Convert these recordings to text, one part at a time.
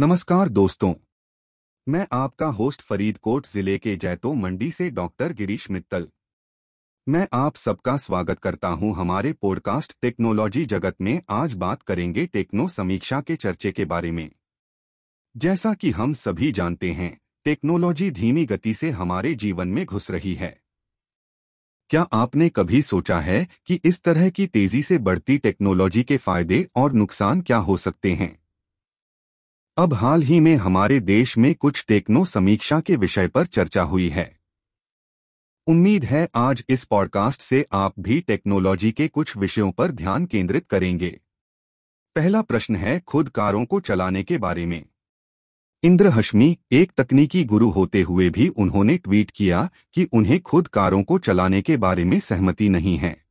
नमस्कार दोस्तों। मैं आपका होस्ट फरीदकोट ज़िले के जैतो मंडी से डॉक्टर गिरीश मित्तल। मैं आप सबका स्वागत करता हूँ हमारे पॉडकास्ट टेक्नोलॉजी जगत में। आज बात करेंगे टेक्नो समीक्षा के चर्चे के बारे में। जैसा कि हम सभी जानते हैं, टेक्नोलॉजी धीमी गति से हमारे जीवन में घुस रही है। क्या आपने कभी सोचा है कि इस तरह की तेज़ी से बढ़ती टेक्नोलॉजी के फ़ायदे और नुकसान क्या हो सकते हैं? अब हाल ही में हमारे देश में कुछ टेक्नो समीक्षा के विषय पर चर्चा हुई है। उम्मीद है आज इस पॉडकास्ट से आप भी टेक्नोलॉजी के कुछ विषयों पर ध्यान केंद्रित करेंगे। पहला प्रश्न है खुद कारों को चलाने के बारे में। इंद्र हश्मी एक तकनीकी गुरु होते हुए भी उन्होंने ट्वीट किया कि उन्हें खुद कारों को चलाने के बारे में सहमति नहीं है।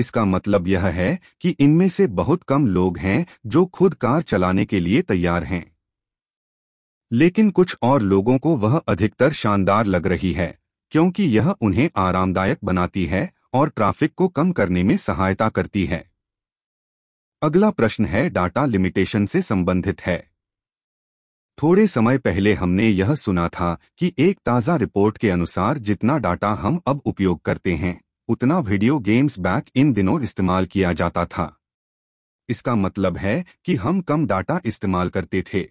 इसका मतलब यह है कि इनमें से बहुत कम लोग हैं जो खुद कार चलाने के लिए तैयार हैं। लेकिन कुछ और लोगों को वह अधिकतर शानदार लग रही है, क्योंकि यह उन्हें आरामदायक बनाती है और ट्रैफ़िक को कम करने में सहायता करती है। अगला प्रश्न है, डाटा लिमिटेशन से संबंधित है। थोड़े समय पहले हमने यह सुना था कि एक ताज़ा रिपोर्ट के अनुसार जितना डाटा हम अब उपयोग करते हैं उतना वीडियो गेम्स बैक इन दिनों इस्तेमाल किया जाता था। इसका मतलब है कि हम कम डाटा इस्तेमाल करते थे।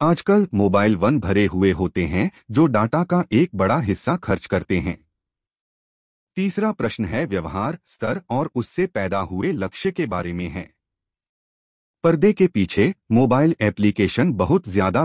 आजकल मोबाइल वन भरे हुए होते हैं, जो डाटा का एक बड़ा हिस्सा खर्च करते हैं। तीसरा प्रश्न है व्यवहार, स्तर और उससे पैदा हुए लक्ष्य के बारे में है। पर्दे के पीछे मोबाइल एप्लीकेशन बहुत ज़्यादा